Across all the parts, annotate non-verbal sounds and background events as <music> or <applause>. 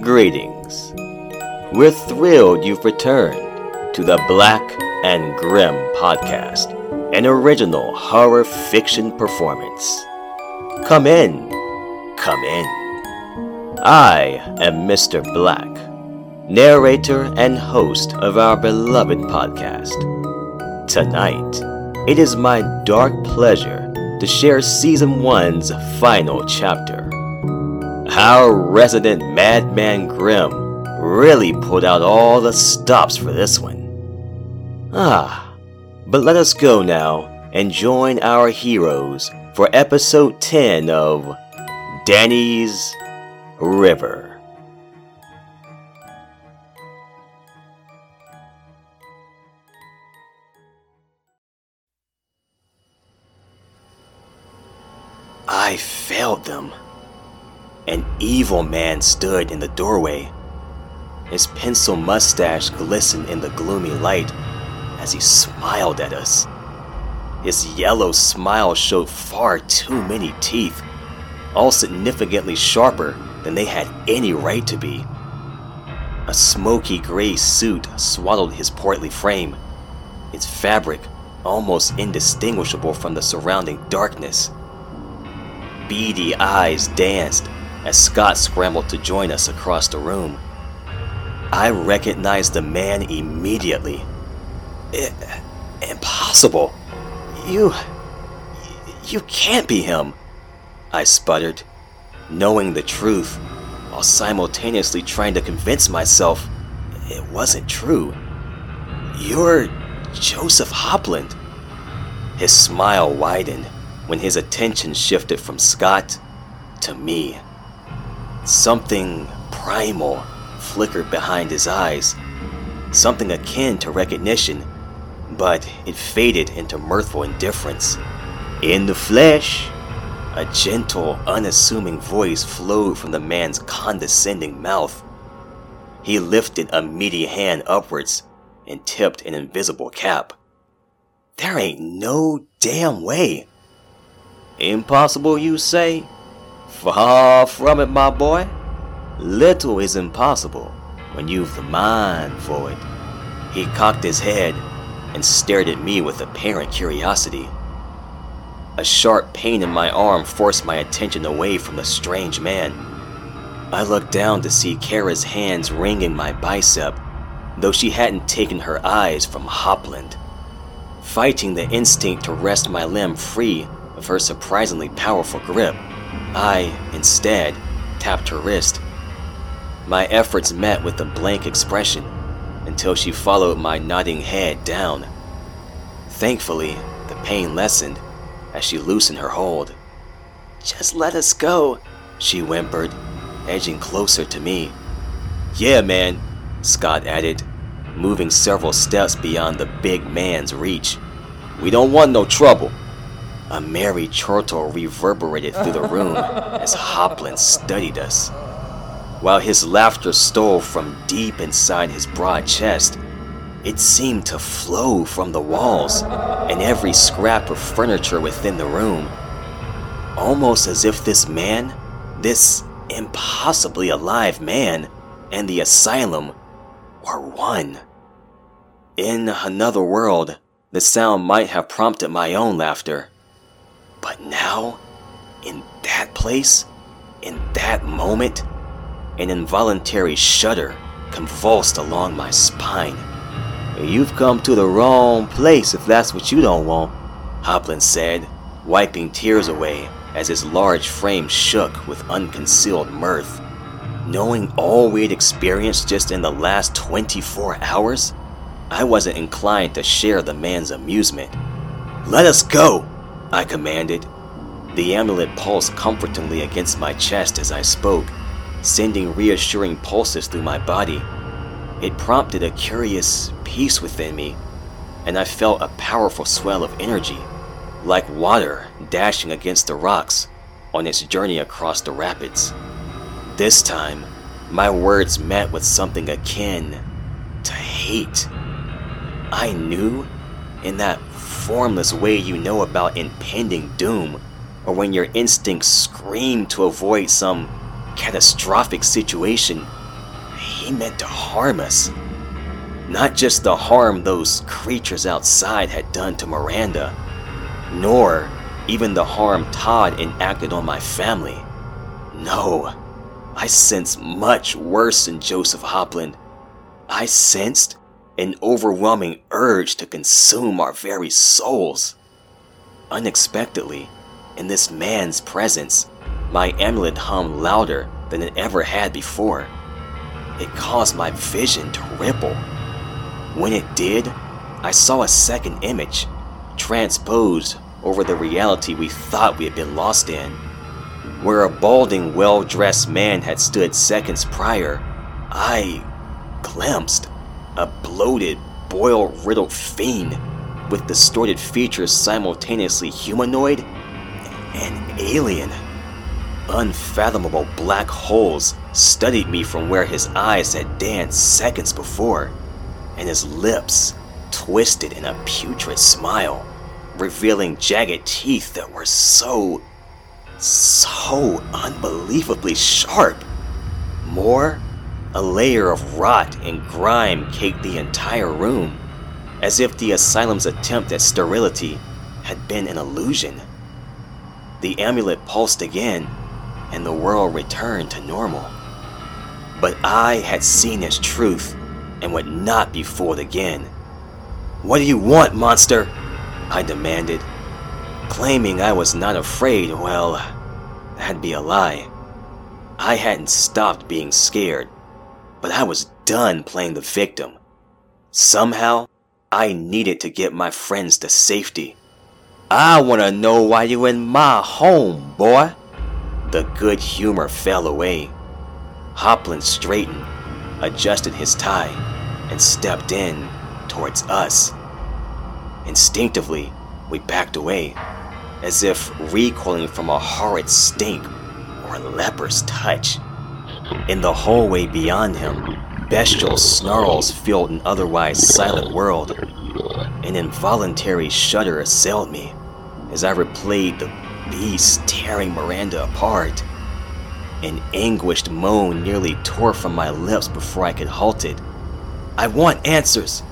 Greetings. We're thrilled you've returned to the Blaqk and Grimm podcast, an original horror fiction performance. Come in, come in. I am Mr. Blaqk, narrator and host of our beloved podcast. Tonight, it is my dark pleasure to share season one's final chapter. Our resident Madman Grimm really pulled out all the stops for this one. Ah, but let us go now and join our heroes for episode 10 of Danny's River. Evil man stood in the doorway. His pencil mustache glistened in the gloomy light as he smiled at us. His yellow smile showed far too many teeth, all significantly sharper than they had any right to be. A smoky gray suit swaddled his portly frame, its fabric almost indistinguishable from the surrounding darkness. Beady eyes danced as Scott scrambled to join us across the room. I recognized the man immediately. Impossible. You. You can't be him. I sputtered, knowing the truth, while simultaneously trying to convince myself it wasn't true. You're Joseph Hopland. His smile widened when his attention shifted from Scott to me. Something primal flickered behind his eyes, something akin to recognition, but it faded into mirthful indifference. In the flesh, a gentle, unassuming voice flowed from the man's condescending mouth. He lifted a meaty hand upwards and tipped an invisible cap. There ain't no damn way. Impossible, you say? Far from it, my boy. Little is impossible when you've the mind for it. He cocked his head and stared at me with apparent curiosity. A sharp pain in my arm forced my attention away from the strange man. I looked down to see Kara's hands wringing my bicep, though she hadn't taken her eyes from Hopland. Fighting the instinct to wrest my limb free of her surprisingly powerful grip, I, instead, tapped her wrist. My efforts met with a blank expression until she followed my nodding head down. Thankfully, the pain lessened as she loosened her hold. Just let us go, she whimpered, edging closer to me. Yeah, man, Scott added, moving several steps beyond the big man's reach. We don't want no trouble. A merry chortle reverberated through the room <laughs> as Hopland studied us. While his laughter stole from deep inside his broad chest, it seemed to flow from the walls and every scrap of furniture within the room. Almost as if this man, this impossibly alive man, and the asylum were one. In another world, the sound might have prompted my own laughter. But now, in that place, in that moment, an involuntary shudder convulsed along my spine. You've come to the wrong place if that's what you don't want, Hopland said, wiping tears away as his large frame shook with unconcealed mirth. Knowing all we'd experienced just in the last 24 hours, I wasn't inclined to share the man's amusement. Let us go, I commanded. The amulet pulsed comfortingly against my chest as I spoke, sending reassuring pulses through my body. It prompted a curious peace within me, and I felt a powerful swell of energy, like water dashing against the rocks on its journey across the rapids. This time, my words met with something akin to hate. I knew, in that formless way you know about impending doom, or when your instincts scream to avoid some catastrophic situation, he meant to harm us. Not just the harm those creatures outside had done to Miranda, nor even the harm Todd enacted on my family. No, I sensed much worse than Joseph Hopland. I sensed an overwhelming urge to consume our very souls. Unexpectedly, in this man's presence, my amulet hummed louder than it ever had before. It caused my vision to ripple. When it did, I saw a second image, transposed over the reality we thought we had been lost in. Where a balding, well dressed man had stood seconds prior, I glimpsed a bloated, boil riddled fiend with distorted features simultaneously humanoid and alien. Unfathomable black holes studied me from where his eyes had danced seconds before, and his lips twisted in a putrid smile, revealing jagged teeth that were so, so unbelievably sharp. More, a layer of rot and grime caked the entire room, as if the asylum's attempt at sterility had been an illusion. The amulet pulsed again, and the world returned to normal. But I had seen its truth and would not be fooled again. What do you want, monster? I demanded. Claiming I was not afraid, well, that'd be a lie. I hadn't stopped being scared, but I was done playing the victim. Somehow, I needed to get my friends to safety. I want to know why you in my home, boy. The good humor fell away. Hopland straightened, adjusted his tie, and stepped in towards us. Instinctively, we backed away, as if recoiling from a horrid stink or a leper's touch. In the hallway beyond him, bestial snarls filled an otherwise silent world. An involuntary shudder assailed me as I replayed the beast tearing Miranda apart. An anguished moan nearly tore from my lips before I could halt it. I want answers.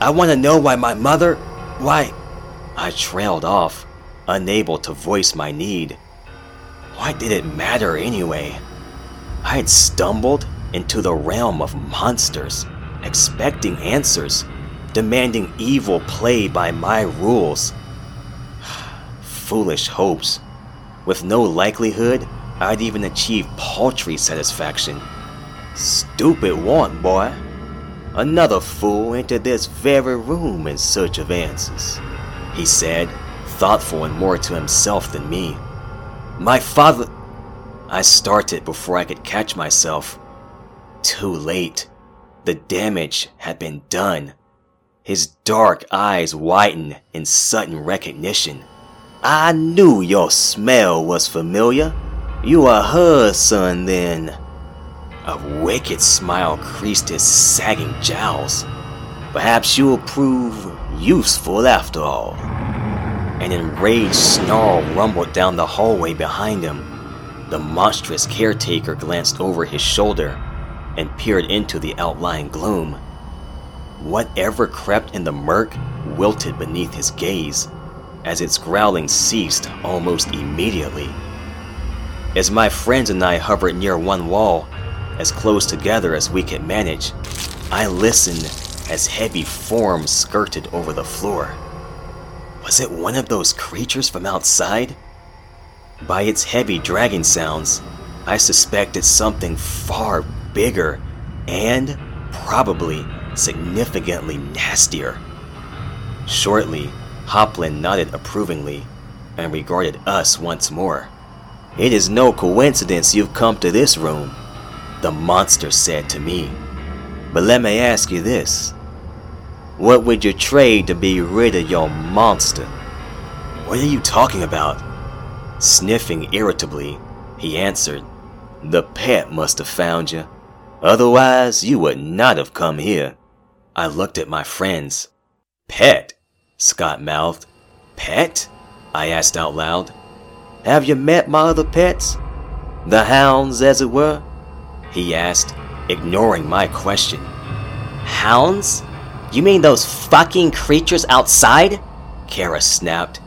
I want to know why my mother. Why. I trailed off, unable to voice my need. Why did it matter anyway? I had stumbled into the realm of monsters, expecting answers, demanding evil play by my rules. <sighs> Foolish hopes. With no likelihood I'd even achieve paltry satisfaction. Stupid want, boy. Another fool entered this very room in search of answers, he said, thoughtful and more to himself than me. My father. I started before I could catch myself. Too late. The damage had been done. His dark eyes widened in sudden recognition. I knew your smell was familiar. You are her son, then. A wicked smile creased his sagging jowls. Perhaps you'll prove useful after all. An enraged snarl rumbled down the hallway behind him. The monstrous caretaker glanced over his shoulder and peered into the outlying gloom. Whatever crept in the murk wilted beneath his gaze, as its growling ceased almost immediately. As my friends and I hovered near one wall, as close together as we could manage, I listened as heavy forms skirted over the floor. Was it one of those creatures from outside? By its heavy dragging sounds, I suspected something far bigger and probably significantly nastier. Shortly, Hoplin nodded approvingly and regarded us once more. It is no coincidence you've come to this room, the monster said to me. But let me ask you this. What would you trade to be rid of your monster? What are you talking about? Sniffing irritably, he answered, The pet must have found you. Otherwise, you would not have come here. I looked at my friends. Pet? Scott mouthed. Pet? I asked out loud. Have you met my other pets? The hounds, as it were? He asked, ignoring my question. Hounds? You mean those fucking creatures outside? Kara snapped.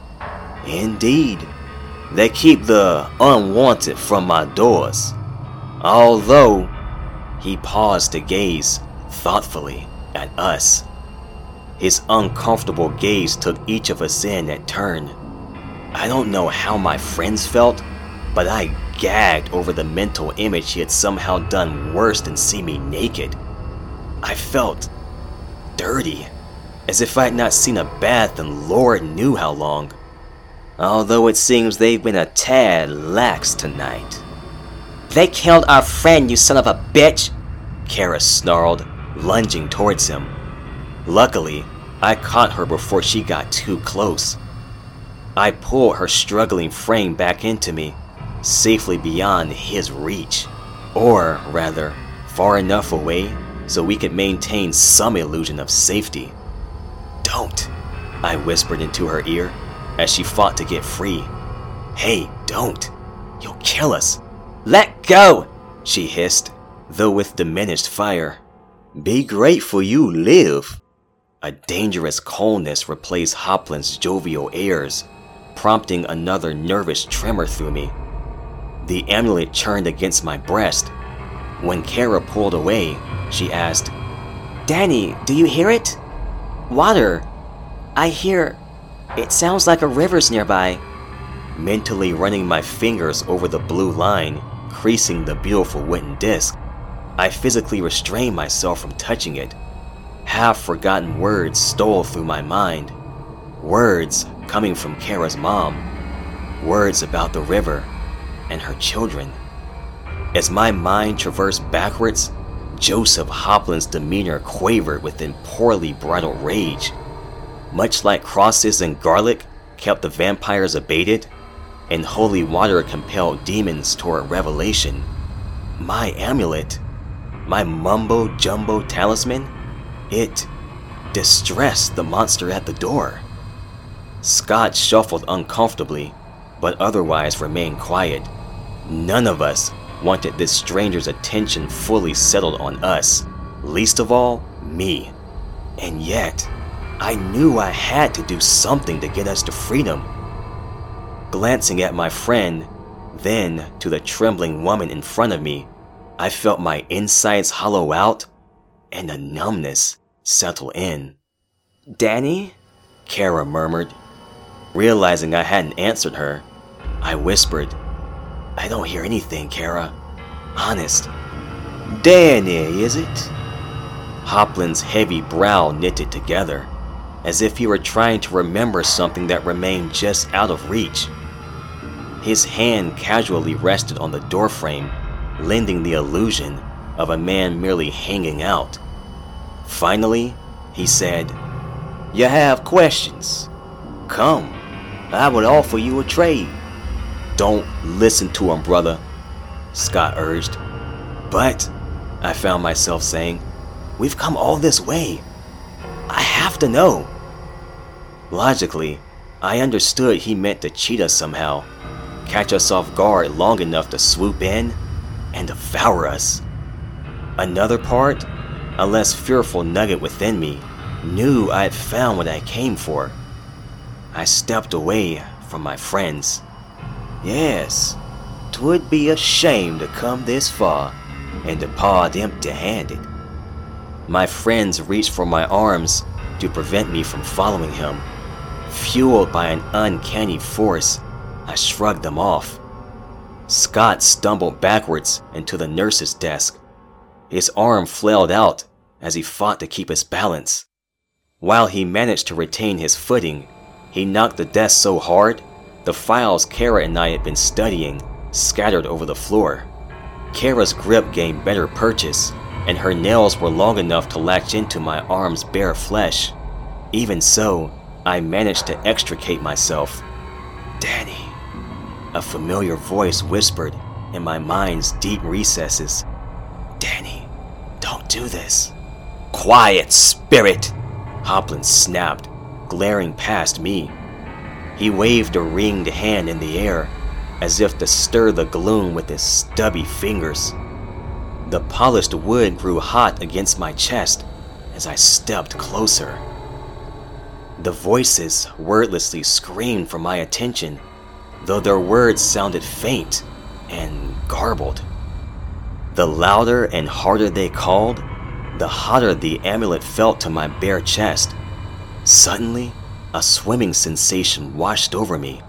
Indeed. They keep the unwanted from my doors. Although, he paused to gaze thoughtfully at us. His uncomfortable gaze took each of us in at turn. I don't know how my friends felt, but I gagged over the mental image he had somehow done worse than see me naked. I felt dirty, as if I had not seen a bath in Lord knew how long. Although it seems they've been a tad lax tonight. They killed our friend, you son of a bitch! Kara snarled, lunging towards him. Luckily, I caught her before she got too close. I pulled her struggling frame back into me, safely beyond his reach. Or, rather, far enough away so we could maintain some illusion of safety. Don't, I whispered into her ear as she fought to get free. Hey, don't. You'll kill us. Let go, she hissed, though with diminished fire. Be grateful you live. A dangerous coldness replaced Hoplin's jovial airs, prompting another nervous tremor through me. The amulet churned against my breast. When Kara pulled away, she asked, Danny, do you hear it? Water. I hear. It sounds like a river's nearby. Mentally running my fingers over the blue line, creasing the beautiful wooden disc, I physically restrained myself from touching it. Half forgotten words stole through my mind. Words coming from Kara's mom. Words about the river and her children. As my mind traversed backwards, Joseph Hoplin's demeanor quavered within poorly bridled rage. Much like crosses and garlic kept the vampires abated, and holy water compelled demons toward revelation, my amulet, my mumbo jumbo talisman, it distressed the monster at the door. Scott shuffled uncomfortably, but otherwise remained quiet. None of us wanted this stranger's attention fully settled on us, least of all, me. And yet, I knew I had to do something to get us to freedom. Glancing at my friend, then to the trembling woman in front of me, I felt my insides hollow out and a numbness settle in. Danny? Kara murmured. Realizing I hadn't answered her, I whispered, I don't hear anything, Kara. Honest. Danny, is it? Hoplin's heavy brow knitted together, as if he were trying to remember something that remained just out of reach. His hand casually rested on the doorframe, lending the illusion of a man merely hanging out. Finally, he said, You have questions? Come, I would offer you a trade. Don't listen to him, brother, Scott urged. But, I found myself saying, we've come all this way. I have to know. Logically, I understood he meant to cheat us somehow, catch us off guard long enough to swoop in and devour us. Another part, a less fearful nugget within me, knew I had found what I came for. I stepped away from my friends. Yes, twould be a shame to come this far and depart empty handed. My friends reached for my arms to prevent me from following him. Fueled by an uncanny force, I shrugged them off. Scott stumbled backwards into the nurse's desk. His arm flailed out as he fought to keep his balance. While he managed to retain his footing, he knocked the desk so hard the files Kara and I had been studying scattered over the floor. Kara's grip gained better purchase, and her nails were long enough to latch into my arm's bare flesh. Even so, I managed to extricate myself. Danny, a familiar voice whispered in my mind's deep recesses. Danny, don't do this. Quiet, spirit! Hoplin snapped, glaring past me. He waved a ringed hand in the air, as if to stir the gloom with his stubby fingers. The polished wood grew hot against my chest as I stepped closer. The voices wordlessly screamed for my attention, though their words sounded faint and garbled. The louder and harder they called, the hotter the amulet felt to my bare chest. Suddenly, a swimming sensation washed over me.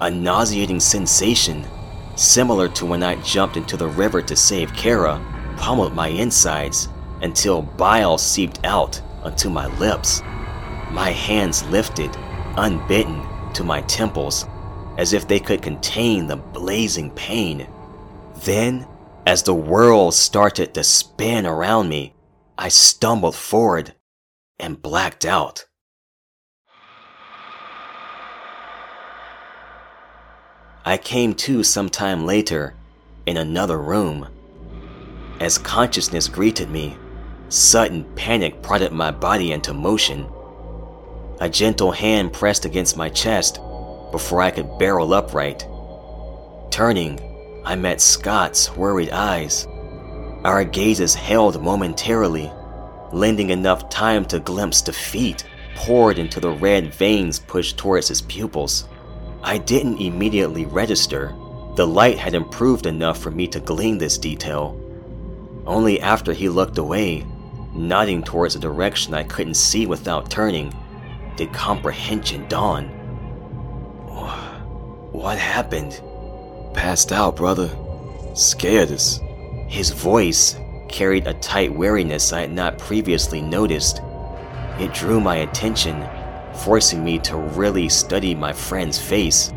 A nauseating sensation, similar to when I jumped into the river to save Kara, pummeled my insides until bile seeped out onto my lips. My hands lifted, unbitten, to my temples, as if they could contain the blazing pain. Then, as the world started to spin around me, I stumbled forward and blacked out. I came to some time later in another room. As consciousness greeted me, sudden panic prodded my body into motion. A gentle hand pressed against my chest before I could barrel upright. Turning, I met Scott's worried eyes. Our gazes held momentarily, lending enough time to glimpse defeat poured into the red veins pushed towards his pupils. I didn't immediately register. The light had improved enough for me to glean this detail. Only after he looked away, nodding towards a direction I couldn't see without turning, did comprehension dawn. What happened? Passed out, brother. Scared us. His voice carried a tight wariness I had not previously noticed. It drew my attention forcing me to really study my friend's face.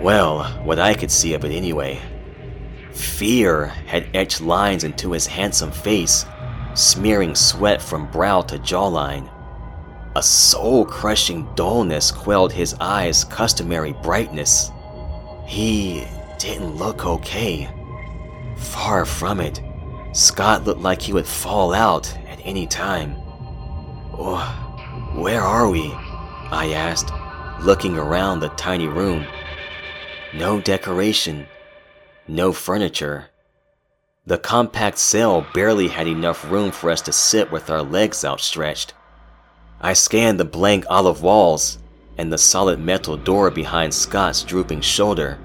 Well, what I could see of it anyway. Fear had etched lines into his handsome face, smearing sweat from brow to jawline. A soul crushing dullness quelled his eyes' customary brightness. He didn't look okay. Far from it. Scott looked like he would fall out at any time. Oh, where are we? I asked, looking around the tiny room. No decoration, no furniture. The compact cell barely had enough room for us to sit with our legs outstretched. I scanned the blank olive walls and the solid metal door behind Scott's drooping shoulder,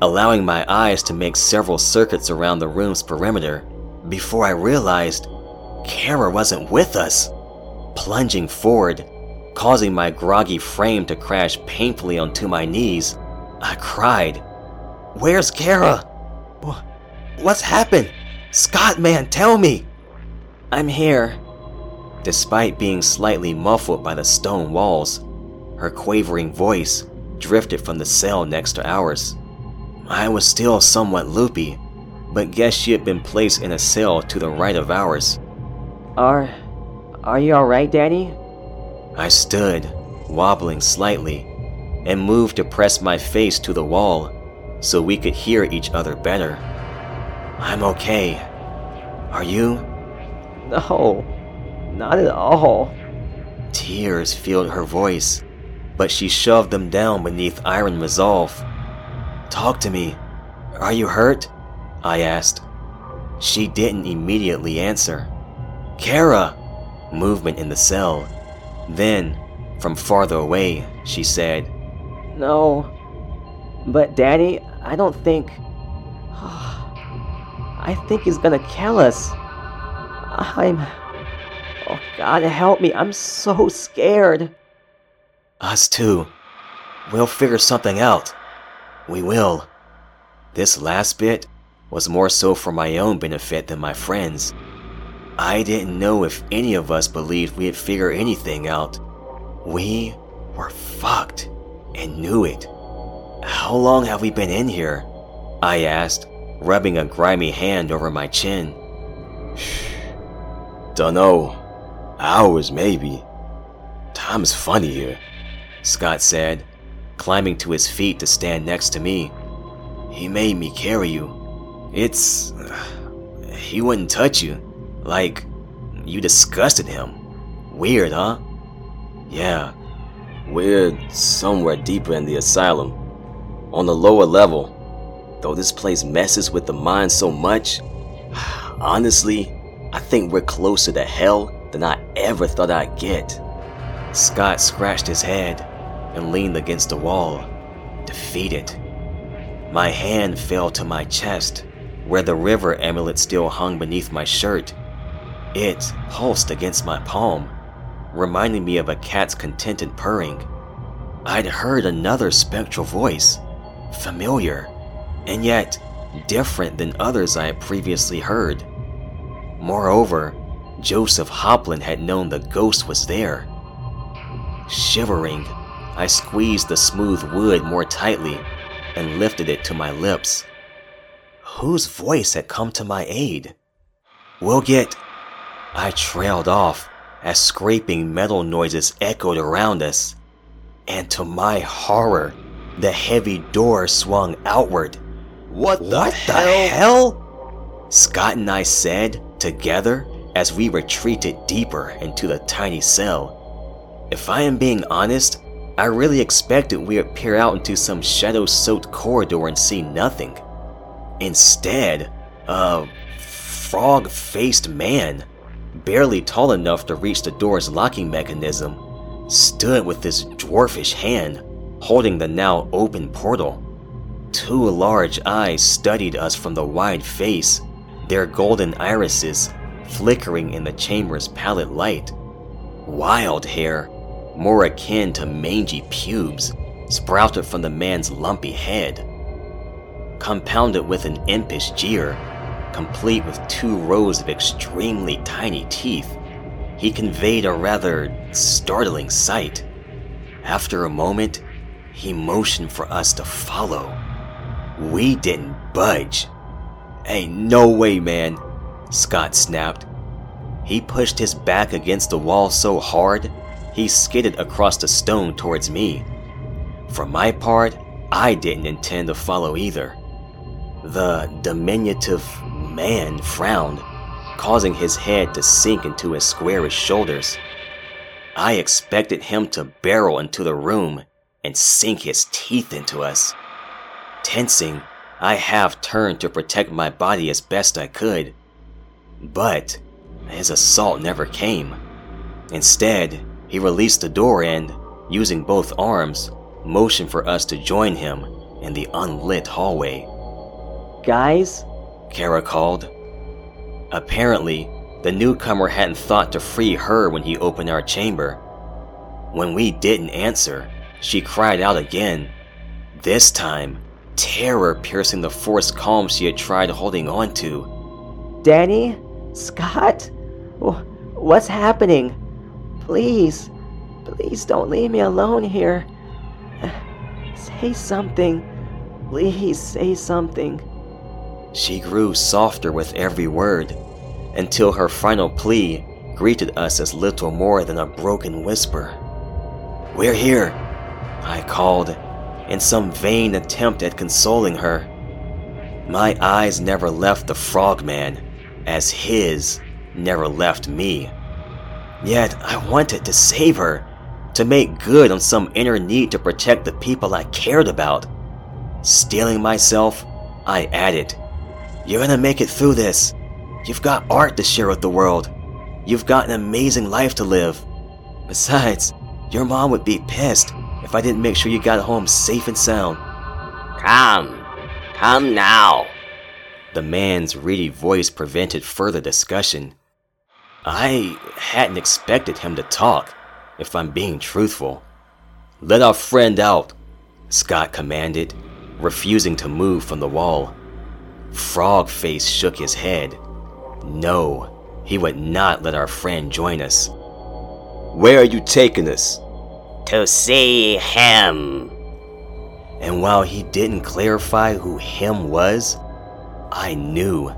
allowing my eyes to make several circuits around the room's perimeter before I realized Kara wasn't with us. Plunging forward, causing my groggy frame to crash painfully onto my knees. I cried, Where's Kara? What's happened? Scott, man, tell me! I'm here. Despite being slightly muffled by the stone walls, her quavering voice drifted from the cell next to ours. I was still somewhat loopy, but guessed she had been placed in a cell to the right of ours. Are. are you alright, Danny? I stood, wobbling slightly, and moved to press my face to the wall so we could hear each other better. I'm okay. Are you? No, not at all. Tears filled her voice, but she shoved them down beneath iron resolve. Talk to me. Are you hurt? I asked. She didn't immediately answer. Kara! Movement in the cell. Then, from farther away, she said, No, but Daddy, I don't think. <sighs> I think he's gonna kill us. I'm. Oh, God, help me. I'm so scared. Us too. We'll figure something out. We will. This last bit was more so for my own benefit than my friends. I didn't know if any of us believed we'd figure anything out. We were fucked and knew it. How long have we been in here? I asked, rubbing a grimy hand over my chin. <sighs> Dunno. Hours, maybe. Time's funny here, Scott said, climbing to his feet to stand next to me. He made me carry you. It's. <sighs> He wouldn't touch you. Like, you disgusted him. Weird, huh? Yeah. We're somewhere deeper in the asylum. On the lower level. Though this place messes with the mind so much, <sighs> honestly, I think we're closer to hell than I ever thought I'd get. Scott scratched his head and leaned against the wall, defeated. My hand fell to my chest, where the river amulet still hung beneath my shirt. It pulsed against my palm, reminding me of a cat's contented purring. I'd heard another spectral voice, familiar, and yet different than others I had previously heard. Moreover, Joseph Hoplin had known the ghost was there. Shivering, I squeezed the smooth wood more tightly and lifted it to my lips. Whose voice had come to my aid? We'll get. I trailed off as scraping metal noises echoed around us. And to my horror, the heavy door swung outward. What the what hell? the hell? Scott and I said, together, as we retreated deeper into the tiny cell. If I am being honest, I really expected we would peer out into some shadow soaked corridor and see nothing. Instead, a frog faced man, barely tall enough to reach the door's locking mechanism, stood with his dwarfish hand holding the now open portal. Two large eyes studied us from the wide face, their golden irises flickering in the chamber's pallid light. Wild hair, more akin to mangy pubes, sprouted from the man's lumpy head. Compounded with an impish jeer, complete with two rows of extremely tiny teeth, he conveyed a rather startling sight. After a moment, he motioned for us to follow. We didn't budge. Ain't no way, man, Scott snapped. He pushed his back against the wall so hard, he skidded across the stone towards me. For my part, I didn't intend to follow either. The diminutive man frowned, causing his head to sink into his squarish shoulders. I expected him to barrel into the room and sink his teeth into us. Tensing, I half turned to protect my body as best I could. But his assault never came. Instead, he released the door and, using both arms, motioned for us to join him in the unlit hallway. Guys? Kara called. Apparently, the newcomer hadn't thought to free her when he opened our chamber. When we didn't answer, she cried out again, this time, terror piercing the forced calm she had tried holding on to. Danny? Scott? What's happening? Please, please don't leave me alone here. <sighs> Say something. Please say something. She grew softer with every word, until her final plea greeted us as little more than a broken whisper. We're here, I called, in some vain attempt at consoling her. My eyes never left the frogman, as his never left me. Yet I wanted to save her, to make good on some inner need to protect the people I cared about. Stealing myself, I added, You're gonna make it through this. You've got art to share with the world. You've got an amazing life to live. Besides, your mom would be pissed if I didn't make sure you got home safe and sound. Come, come now. The man's reedy voice prevented further discussion. I hadn't expected him to talk, if I'm being truthful. Let our friend out, Scott commanded, refusing to move from the wall. Frogface shook his head. No, he would not let our friend join us. Where are you taking us? To see him. And while he didn't clarify who him was, I knew.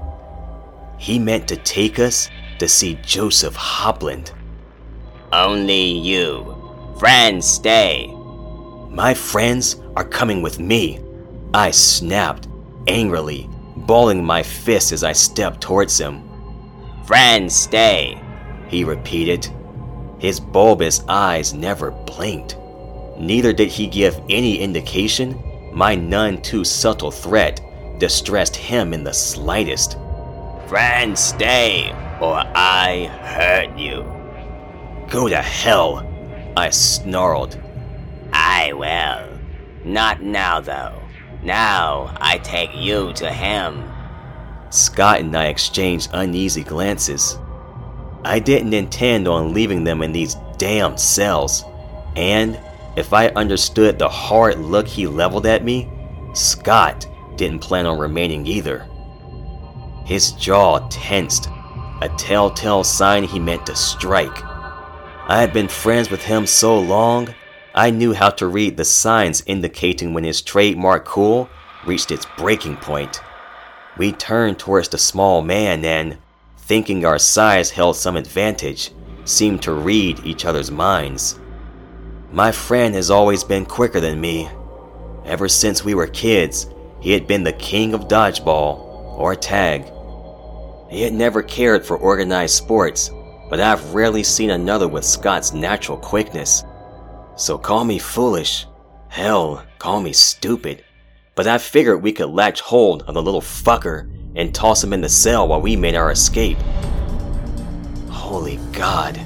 He meant to take us to see Joseph Hopland. Only you. Friends, stay. My friends are coming with me. I snapped, angrily, balling my fist as I stepped towards him. Friends, stay. He repeated. His bulbous eyes never blinked. Neither did he give any indication my none too subtle threat distressed him in the slightest. Friend, stay, or I hurt you. Go to hell, I snarled. I will. Not now, though. Now I take you to him. Scott and I exchanged uneasy glances. I didn't intend on leaving them in these damned cells, and if I understood the hard look he leveled at me, Scott didn't plan on remaining either. His jaw tensed, a telltale sign he meant to strike. I had been friends with him so long, I knew how to read the signs indicating when his trademark cool reached its breaking point. We turned towards the small man and, thinking our size held some advantage, seemed to read each other's minds. My friend has always been quicker than me. Ever since we were kids, he had been the king of dodgeball, or tag. He had never cared for organized sports, but I've rarely seen another with Scott's natural quickness. So call me foolish. Hell, call me stupid. But I figured we could latch hold of the little fucker and toss him in the cell while we made our escape. Holy God.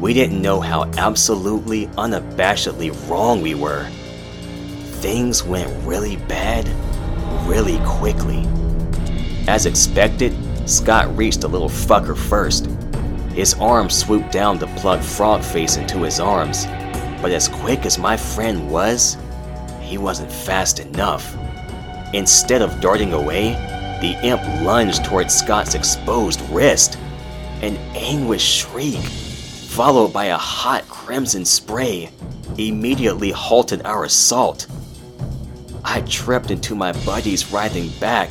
We didn't know how absolutely, unabashedly wrong we were. Things went really bad, really quickly. As expected, Scott reached the little fucker first. His arm swooped down to plug Frogface into his arms, but as quick as my friend was, he wasn't fast enough. Instead of darting away, the imp lunged towards Scott's exposed wrist. An anguished shriek followed by a hot crimson spray, immediately halted our assault. I tripped into my buddy's writhing back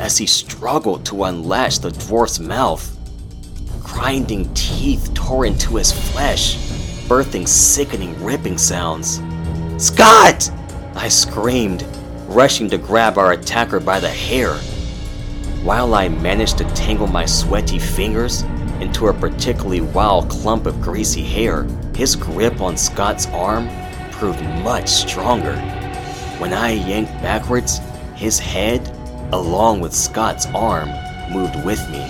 as he struggled to unlatch the dwarf's mouth. Grinding teeth tore into his flesh, birthing sickening ripping sounds. Scott! I screamed, rushing to grab our attacker by the hair. While I managed to tangle my sweaty fingers into a particularly wild clump of greasy hair, his grip on Scott's arm proved much stronger. When I yanked backwards, his head, along with Scott's arm, moved with me.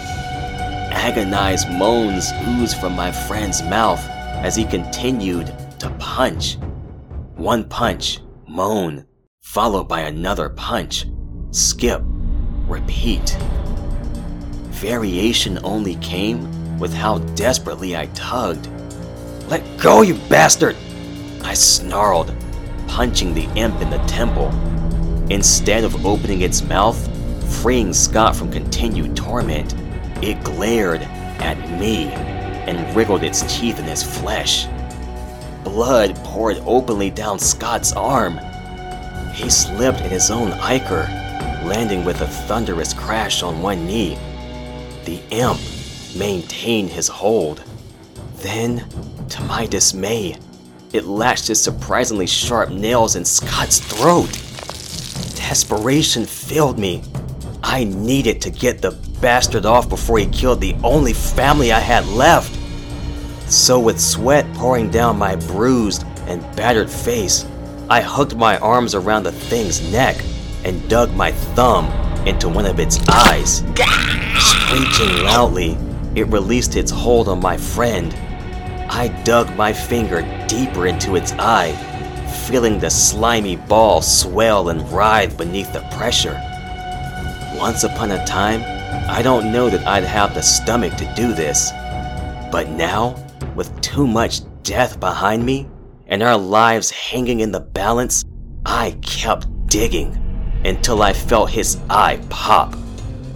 Agonized moans oozed from my friend's mouth as he continued to punch. One punch, moan, followed by another punch, skip, repeat. Variation only came with how desperately I tugged. Let go, you bastard! I snarled, punching the imp in the temple. Instead of opening its mouth, freeing Scott from continued torment, it glared at me and wriggled its teeth in his flesh. Blood poured openly down Scott's arm. He slipped in his own ichor, landing with a thunderous crash on one knee. The imp maintained his hold. Then, to my dismay, it latched its surprisingly sharp nails in Scott's throat. Desperation filled me. I needed to get the bastard off before he killed the only family I had left. So, with sweat pouring down my bruised and battered face, I hooked my arms around the thing's neck and dug my thumb into one of its eyes. Screeching loudly, it released its hold on my friend. I dug my finger deeper into its eye, feeling the slimy ball swell and writhe beneath the pressure. Once upon a time, I don't know that I'd have the stomach to do this. But now, with too much death behind me, and our lives hanging in the balance, I kept digging until I felt his eye pop.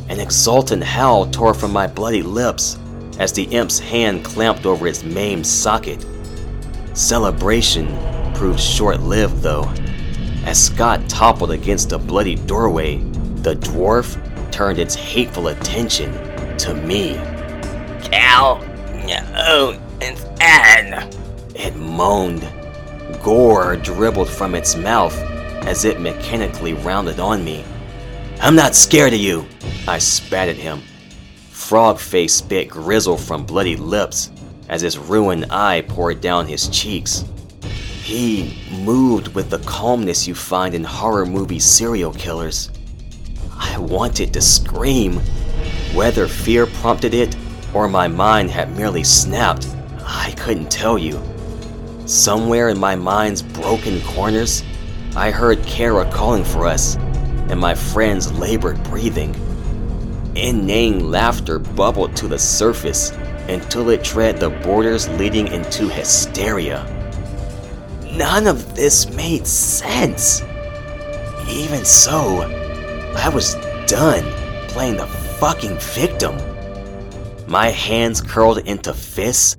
An exultant howl tore from my bloody lips as the imp's hand clamped over its maimed socket. Celebration proved short lived, though. As Scott toppled against a bloody doorway, the dwarf turned its hateful attention to me. Cal, oh, it's Anne. It moaned. Gore dribbled from its mouth as it mechanically rounded on me. I'm not scared of you, I spat at him. Frogface spit grizzle from bloody lips as his ruined eye poured down his cheeks. He moved with the calmness you find in horror movie serial killers. I wanted to scream, Whether fear prompted it or my mind had merely snapped, I couldn't tell you. Somewhere in my mind's broken corners, I heard Kara calling for us, and my friend's labored breathing. Inane laughter bubbled to the surface until it tread the borders leading into hysteria. None of this made sense. Even so, I was done playing the fucking victim. My hands curled into fists,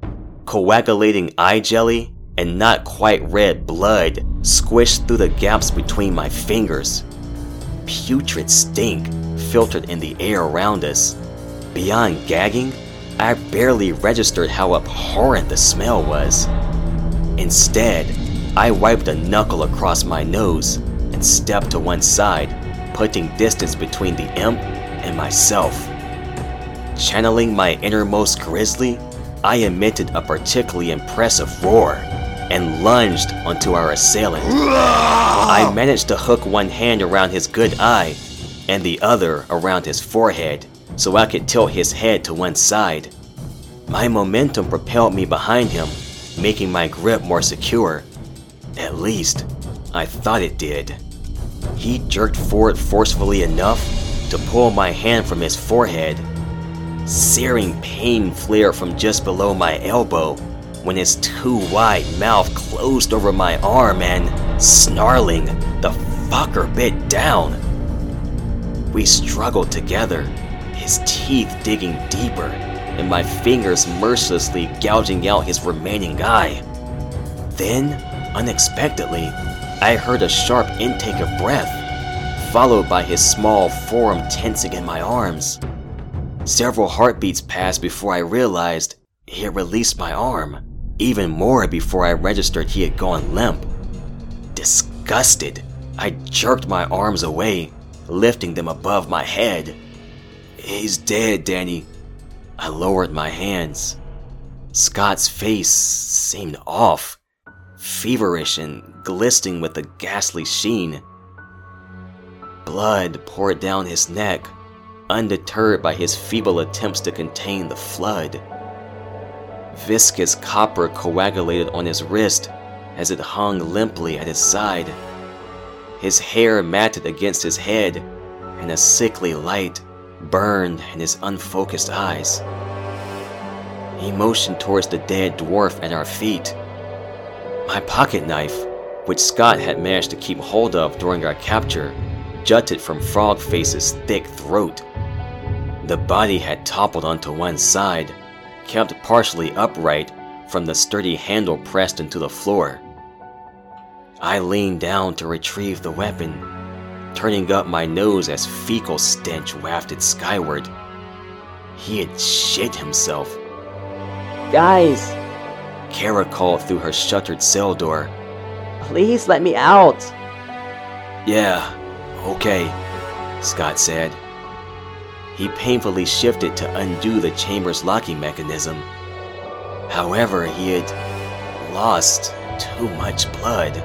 coagulating eye jelly and not quite red blood squished through the gaps between my fingers. Putrid stink filtered in the air around us. Beyond gagging, I barely registered how abhorrent the smell was. Instead, I wiped a knuckle across my nose and stepped to one side, putting distance between the imp and myself. Channeling my innermost grizzly, I emitted a particularly impressive roar and lunged onto our assailant. I managed to hook one hand around his good eye and the other around his forehead so I could tilt his head to one side. My momentum propelled me behind him, making my grip more secure. At least, I thought it did. He jerked forward forcefully enough to pull my hand from his forehead. Searing pain flared from just below my elbow when his too wide mouth closed over my arm and, snarling, the fucker bit down. We struggled together, his teeth digging deeper, and my fingers mercilessly gouging out his remaining eye. Then, unexpectedly, I heard a sharp intake of breath, followed by his small form tensing in my arms. Several heartbeats passed before I realized he had released my arm, even more before I registered he had gone limp. Disgusted, I jerked my arms away lifting them above my head. He's dead, Danny. I lowered my hands. Scott's face seemed off, feverish and glistening with a ghastly sheen. Blood poured down his neck, undeterred by his feeble attempts to contain the flood. Viscous copper coagulated on his wrist as it hung limply at his side. His hair matted against his head, and a sickly light burned in his unfocused eyes. He motioned towards the dead dwarf at our feet. My pocket knife, which Scott had managed to keep hold of during our capture, jutted from Frogface's thick throat. The body had toppled onto one side, kept partially upright from the sturdy handle pressed into the floor. I leaned down to retrieve the weapon, turning up my nose as fecal stench wafted skyward. He had shit himself. Guys, Kara called through her shuttered cell door. please let me out. Yeah, okay, Scott said. He painfully shifted to undo the chamber's locking mechanism. However, he had lost too much blood.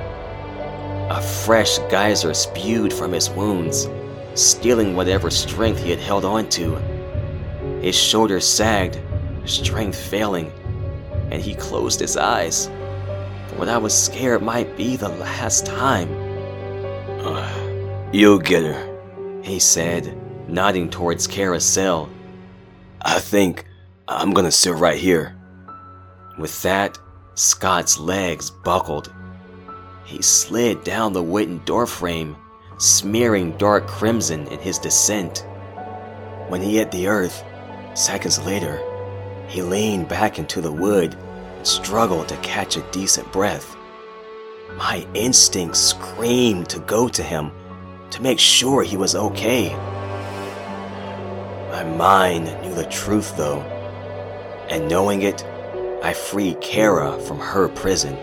A fresh geyser spewed from his wounds, stealing whatever strength he had held onto. His shoulders sagged, strength failing, and he closed his eyes. What I was scared might be the last time. You'll get her, he said, nodding towards Kara's cell. I think I'm gonna sit right here. With that, Scott's legs buckled he slid down the wooden doorframe, smearing dark crimson in his descent. When he hit the earth, seconds later, he leaned back into the wood and struggled to catch a decent breath. My instincts screamed to go to him to make sure he was okay. My mind knew the truth though, and knowing it, I freed Kara from her prison.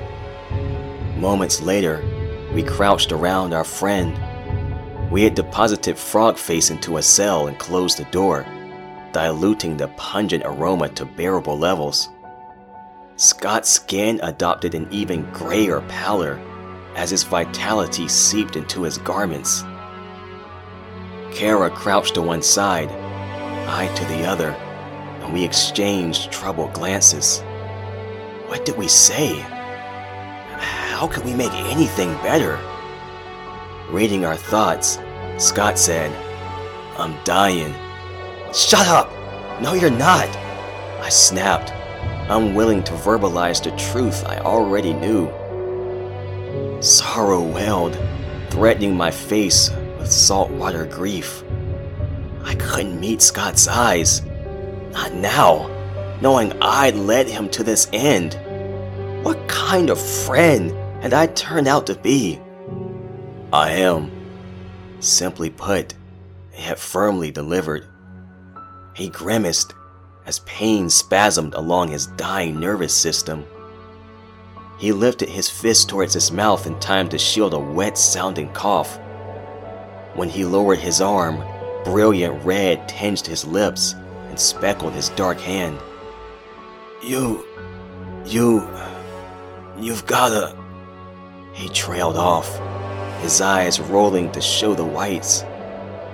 Moments later, we crouched around our friend. We had deposited Frogface into a cell and closed the door, diluting the pungent aroma to bearable levels. Scott's skin adopted an even grayer pallor as his vitality seeped into his garments. Kara crouched to one side, I to the other, and we exchanged troubled glances. What did we say? How could we make anything better? Reading our thoughts, Scott said, I'm dying. Shut up! No, you're not! I snapped, unwilling to verbalize the truth I already knew. Sorrow welled, threatening my face with saltwater grief. I couldn't meet Scott's eyes. Not now, knowing I'd led him to this end. What kind of friend had I turned out to be? I am, simply put, yet firmly delivered. He grimaced as pain spasmed along his dying nervous system. He lifted his fist towards his mouth in time to shield a wet sounding cough. When he lowered his arm, brilliant red tinged his lips and speckled his dark hand. You. you. you've gotta. He trailed off, his eyes rolling to show the whites.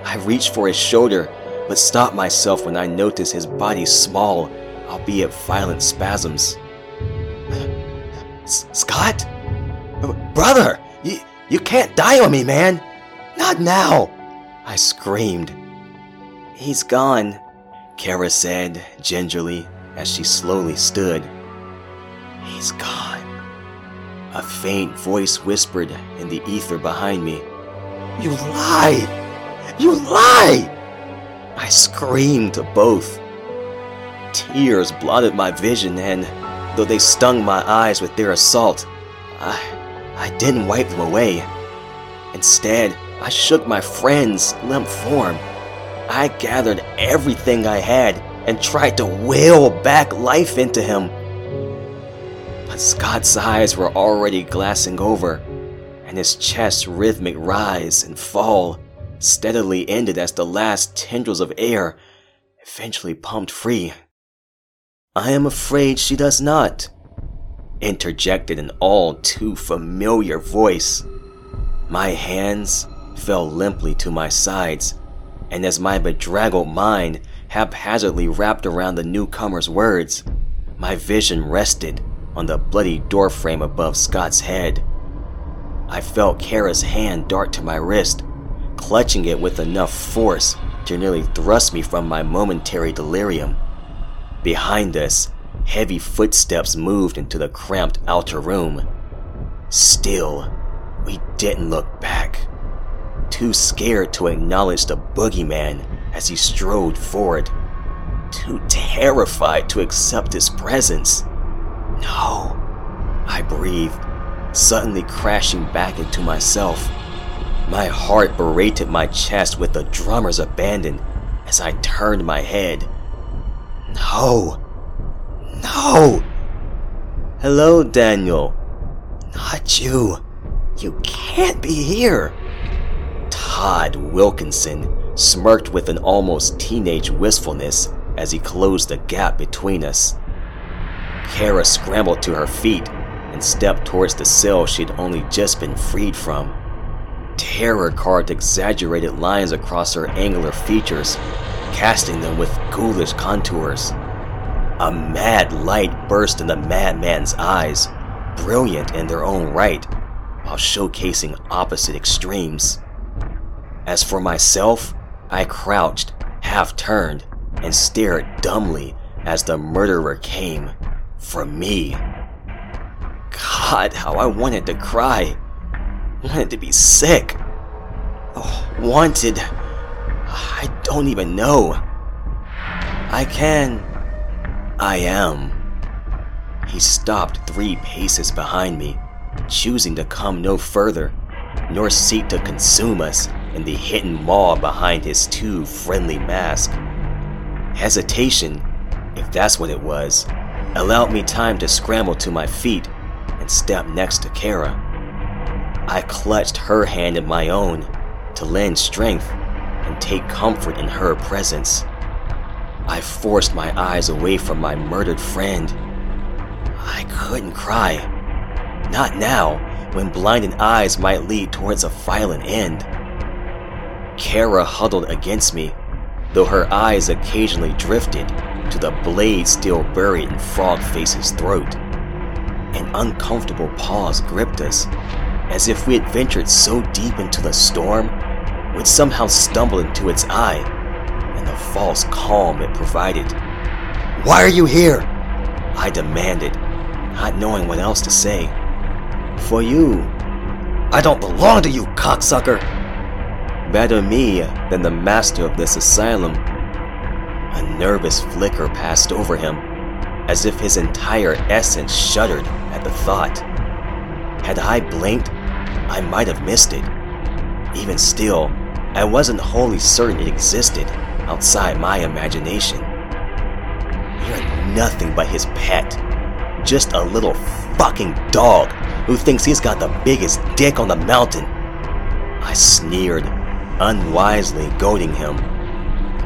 I reached for his shoulder, but stopped myself when I noticed his body small, albeit violent spasms. Scott? Brother! You, you can't die on me, man! Not now! I screamed. He's gone, Kara said gingerly as she slowly stood. He's gone. A faint voice whispered in the ether behind me. You lie! You lie! I screamed to both. Tears blotted my vision, and though they stung my eyes with their assault, I, I didn't wipe them away. Instead, I shook my friend's limp form. I gathered everything I had and tried to will back life into him. But Scott's eyes were already glassing over, and his chest's rhythmic rise and fall steadily ended as the last tendrils of air eventually pumped free. I am afraid she does not, interjected an all too familiar voice. My hands fell limply to my sides, and as my bedraggled mind haphazardly wrapped around the newcomer's words, my vision rested on the bloody doorframe above Scott's head. I felt Kara's hand dart to my wrist, clutching it with enough force to nearly thrust me from my momentary delirium. Behind us, heavy footsteps moved into the cramped outer room. Still, we didn't look back. Too scared to acknowledge the boogeyman as he strode forward. Too terrified to accept his presence. No, I breathed, suddenly crashing back into myself. My heart berated my chest with the drummer's abandon as I turned my head. No! No! Hello, Daniel. Not you. You can't be here. Todd Wilkinson smirked with an almost teenage wistfulness as he closed the gap between us. Kara scrambled to her feet and stepped towards the cell she'd only just been freed from. Terror carved exaggerated lines across her angular features, casting them with ghoulish contours. A mad light burst in the madman's eyes, brilliant in their own right, while showcasing opposite extremes. As for myself, I crouched, half turned, and stared dumbly as the murderer came for me. God, how I wanted to cry wanted to be sick. Oh, wanted. I don't even know. I can. I am. He stopped three paces behind me, choosing to come no further, nor seek to consume us in the hidden maw behind his too friendly mask. Hesitation, if that's what it was, allowed me time to scramble to my feet and step next to Kara. I clutched her hand in my own to lend strength and take comfort in her presence. I forced my eyes away from my murdered friend. I couldn't cry. Not now, when blinded eyes might lead towards a violent end. Kara huddled against me, though her eyes occasionally drifted to the blade still buried in Frogface's throat. An uncomfortable pause gripped us, as if we had ventured so deep into the storm, we'd somehow stumbled into its eye, and the false calm it provided. Why are you here? I demanded, not knowing what else to say. For you. I don't belong to you, cocksucker! Better me than the master of this asylum. A nervous flicker passed over him, as if his entire essence shuddered at the thought. Had I blinked, I might have missed it. Even still, I wasn't wholly certain it existed outside my imagination. You're nothing but his pet. Just a little fucking dog who thinks he's got the biggest dick on the mountain. I sneered, unwisely goading him.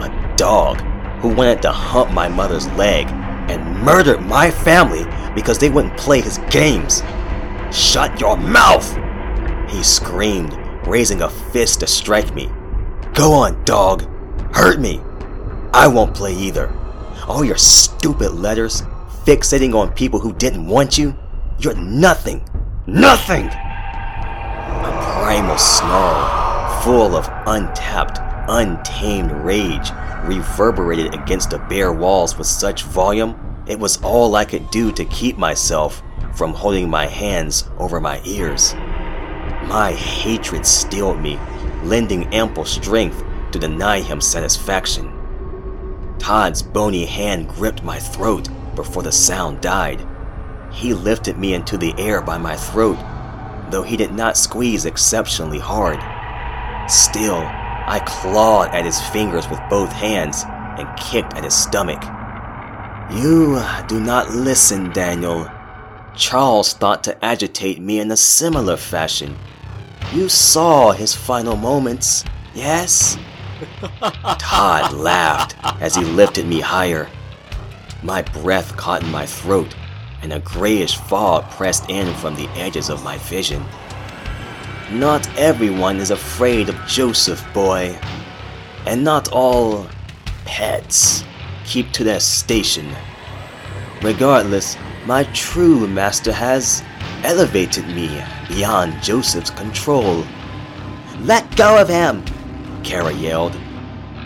A dog who wanted to hump my mother's leg and murdered my family because they wouldn't play his games. Shut your mouth! He screamed, raising a fist to strike me. Go on, dog. Hurt me. I won't play either. All your stupid letters, fixating on people who didn't want you, you're nothing. Nothing! A primal snarl, full of untapped, untamed rage, reverberated against the bare walls with such volume, it was all I could do to keep myself from holding my hands over my ears. My hatred stilled me, lending ample strength to deny him satisfaction. Todd's bony hand gripped my throat before the sound died. He lifted me into the air by my throat, though he did not squeeze exceptionally hard. Still, I clawed at his fingers with both hands and kicked at his stomach. You do not listen, Daniel. Charles thought to agitate me in a similar fashion. You saw his final moments, yes? <laughs> Todd laughed as he lifted me higher. My breath caught in my throat, and a grayish fog pressed in from the edges of my vision. Not everyone is afraid of Joseph, boy. And not all pets keep to their station. Regardless, my true master has elevated me beyond Joseph's control. Let go of him! Kara yelled.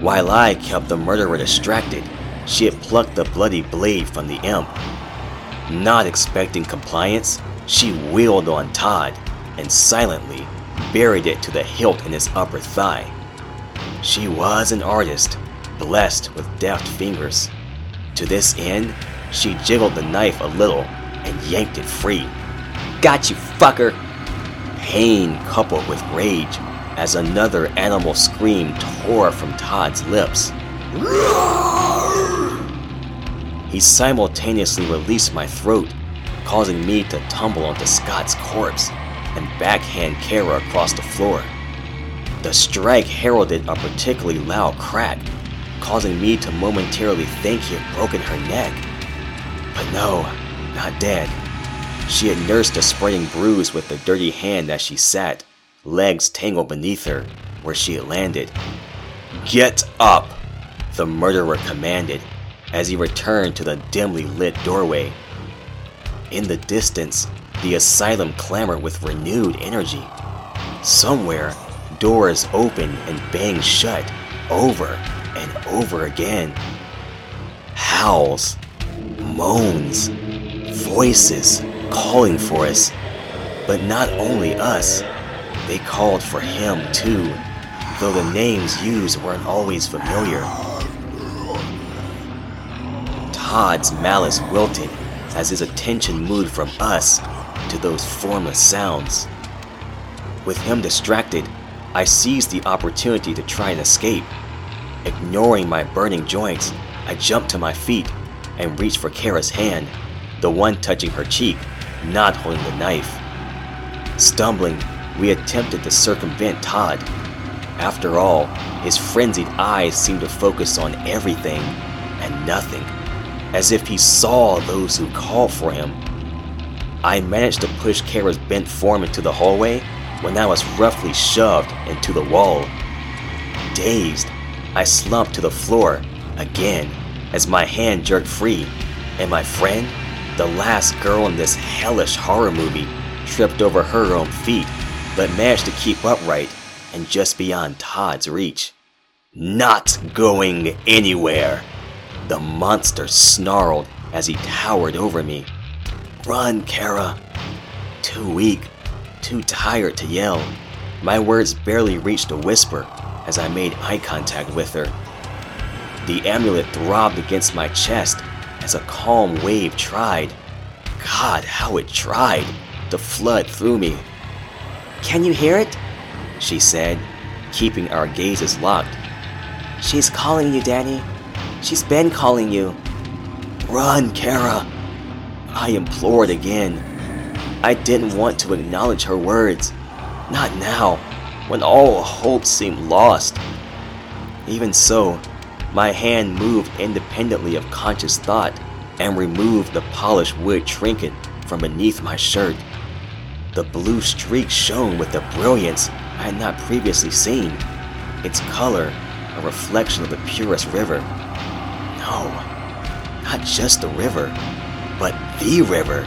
While I kept the murderer distracted, she had plucked the bloody blade from the imp. Not expecting compliance, she wheeled on Todd and silently buried it to the hilt in his upper thigh. She was an artist, blessed with deft fingers. To this end, she jiggled the knife a little and yanked it free. Got you, fucker! Pain coupled with rage as another animal scream tore from Todd's lips. He simultaneously released my throat, causing me to tumble onto Scott's corpse and backhand Kara across the floor. The strike heralded a particularly loud crack, causing me to momentarily think he had broken her neck. But no, not dead. She had nursed a spreading bruise with the dirty hand as she sat, legs tangled beneath her, where she had landed. Get up! The murderer commanded as he returned to the dimly lit doorway. In the distance, the asylum clamored with renewed energy. Somewhere, doors opened and banged shut over and over again. Howls, moans, voices calling for us. But not only us, they called for him too, though the names used weren't always familiar. Todd's malice wilted as his attention moved from us to those formless sounds. With him distracted, I seized the opportunity to try and escape. Ignoring my burning joints, I jumped to my feet and reached for Kara's hand, the one touching her cheek, not holding the knife. Stumbling, we attempted to circumvent Todd. After all, his frenzied eyes seemed to focus on everything and nothing, as if he saw those who called for him. I managed to push Kara's bent form into the hallway when I was roughly shoved into the wall. Dazed, I slumped to the floor again as my hand jerked free, and my friend, the last girl in this hellish horror movie, tripped over her own feet, but managed to keep upright and just beyond Todd's reach. Not going anywhere! The monster snarled as he towered over me. Run, Kara! Too weak, too tired to yell. My words barely reached a whisper as I made eye contact with her. The amulet throbbed against my chest as a calm wave tried, God, how it tried, to flood through me. Can you hear it? She said, keeping our gazes locked. She's calling you, Danny. She's been calling you. Run, Kara! I implored again. I didn't want to acknowledge her words. Not now, when all hope seemed lost. Even so, my hand moved independently of conscious thought and removed the polished wood trinket from beneath my shirt. The blue streak shone with a brilliance I had not previously seen, its color a reflection of the purest river. No, not just the river, but the river.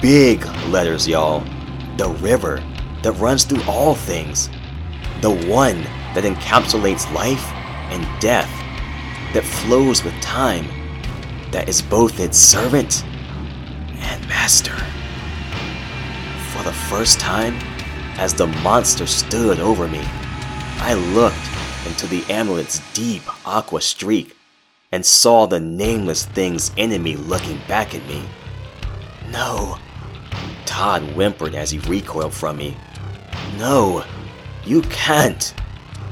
Big letters, y'all. The river that runs through all things. The one that encapsulates life and death, that flows with time, that is both its servant and master. For the first time, as the monster stood over me, I looked into the amulet's deep aqua streak and saw the nameless thing's enemy looking back at me. No, Todd whimpered as he recoiled from me. No, you can't.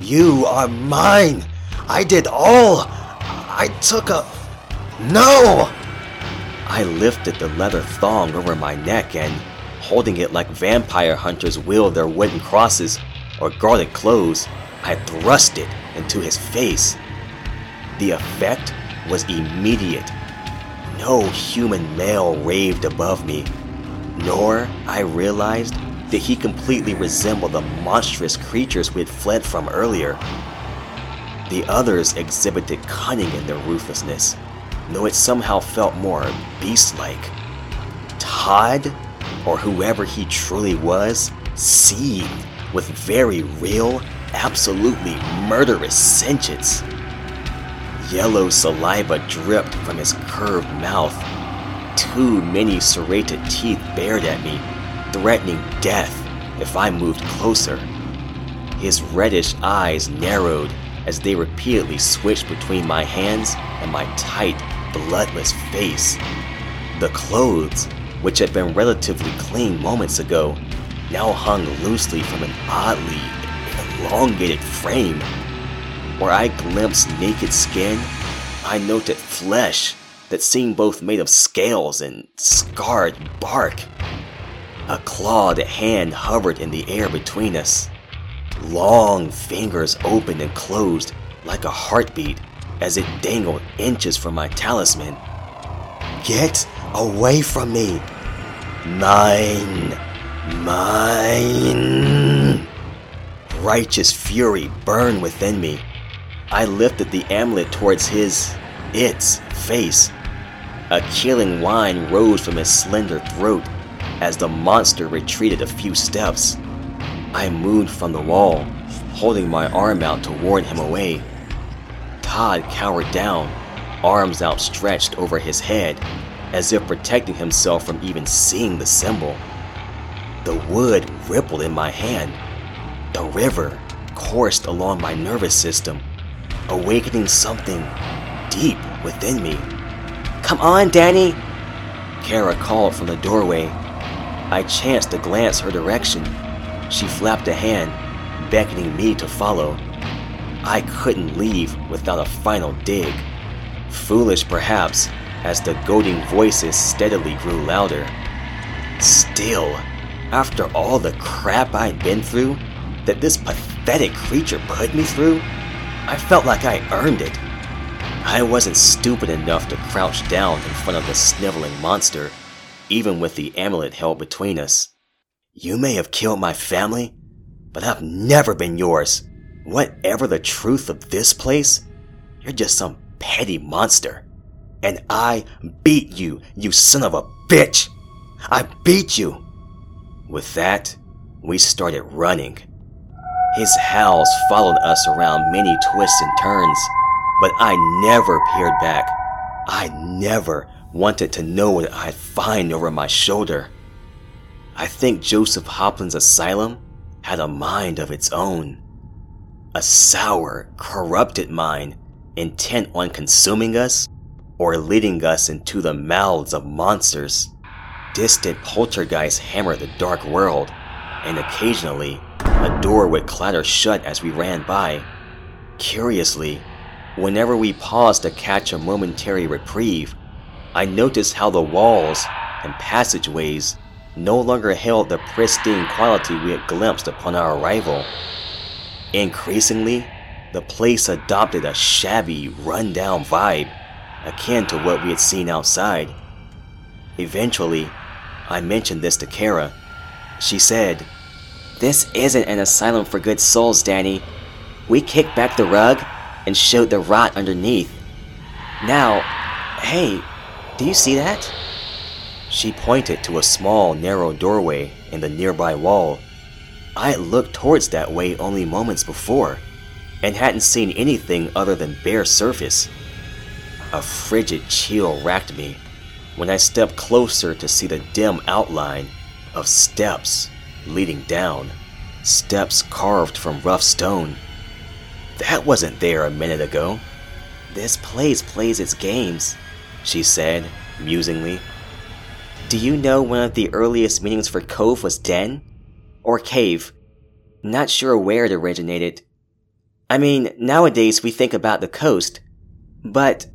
You are mine. I did all. I took a. No! I lifted the leather thong over my neck and, holding it like vampire hunters wield their wooden crosses or guarded clothes, I thrust it into his face. The effect was immediate. No human male raved above me, nor I realized that he completely resembled the monstrous creatures we had fled from earlier. The others exhibited cunning in their ruthlessness, though it somehow felt more beast like. Todd, or whoever he truly was, seethed with very real, absolutely murderous sentience. Yellow saliva dripped from his curved mouth. Too many serrated teeth bared at me, threatening death if I moved closer. His reddish eyes narrowed as they repeatedly switched between my hands and my tight, bloodless face. The clothes, which had been relatively clean moments ago, now hung loosely from an oddly elongated frame. Where I glimpsed naked skin, I noted flesh that seemed both made of scales and scarred bark. A clawed hand hovered in the air between us. Long fingers opened and closed like a heartbeat as it dangled inches from my talisman. Get away from me! Mine! Mine! Righteous fury burned within me. I lifted the amulet towards his, its, face. A killing whine rose from his slender throat as the monster retreated a few steps. I moved from the wall, holding my arm out to warn him away. Todd cowered down, arms outstretched over his head, as if protecting himself from even seeing the symbol. The wood rippled in my hand. The river coursed along my nervous system, awakening something deep within me. Come on, Danny! Kara called from the doorway. I chanced to glance her direction. She flapped a hand, beckoning me to follow. I couldn't leave without a final dig. Foolish, perhaps, as the goading voices steadily grew louder. Still, after all the crap I'd been through, that this pathetic creature put me through, I felt like I earned it. I wasn't stupid enough to crouch down in front of the sniveling monster, even with the amulet held between us. You may have killed my family, but I've never been yours. whatever the truth of this place, you're just some petty monster. And I beat you, you son of a bitch! I beat you! With that, we started running. His howls followed us around many twists and turns, but I never peered back. I never wanted to know what I'd find over my shoulder. I think Joseph Hoplin's asylum had a mind of its own. A sour, corrupted mind intent on consuming us or leading us into the mouths of monsters. Distant poltergeists hammer the dark world, and occasionally a door would clatter shut as we ran by. Curiously, whenever we paused to catch a momentary reprieve, I noticed how the walls and passageways no longer held the pristine quality we had glimpsed upon our arrival. Increasingly, the place adopted a shabby, run-down vibe, akin to what we had seen outside. Eventually, I mentioned this to Kara. She said, This isn't an asylum for good souls, Danny. We kicked back the rug and showed the rot underneath. Now, hey, do you see that? She pointed to a small, narrow doorway in the nearby wall. I had looked towards that way only moments before and hadn't seen anything other than bare surface. A frigid chill racked me when I stepped closer to see the dim outline of steps leading down, steps carved from rough stone. That wasn't there a minute ago. This place plays its games, she said, musingly. Do you know one of the earliest meanings for cove was den? Or cave? Not sure where it originated. I mean, nowadays we think about the coast, but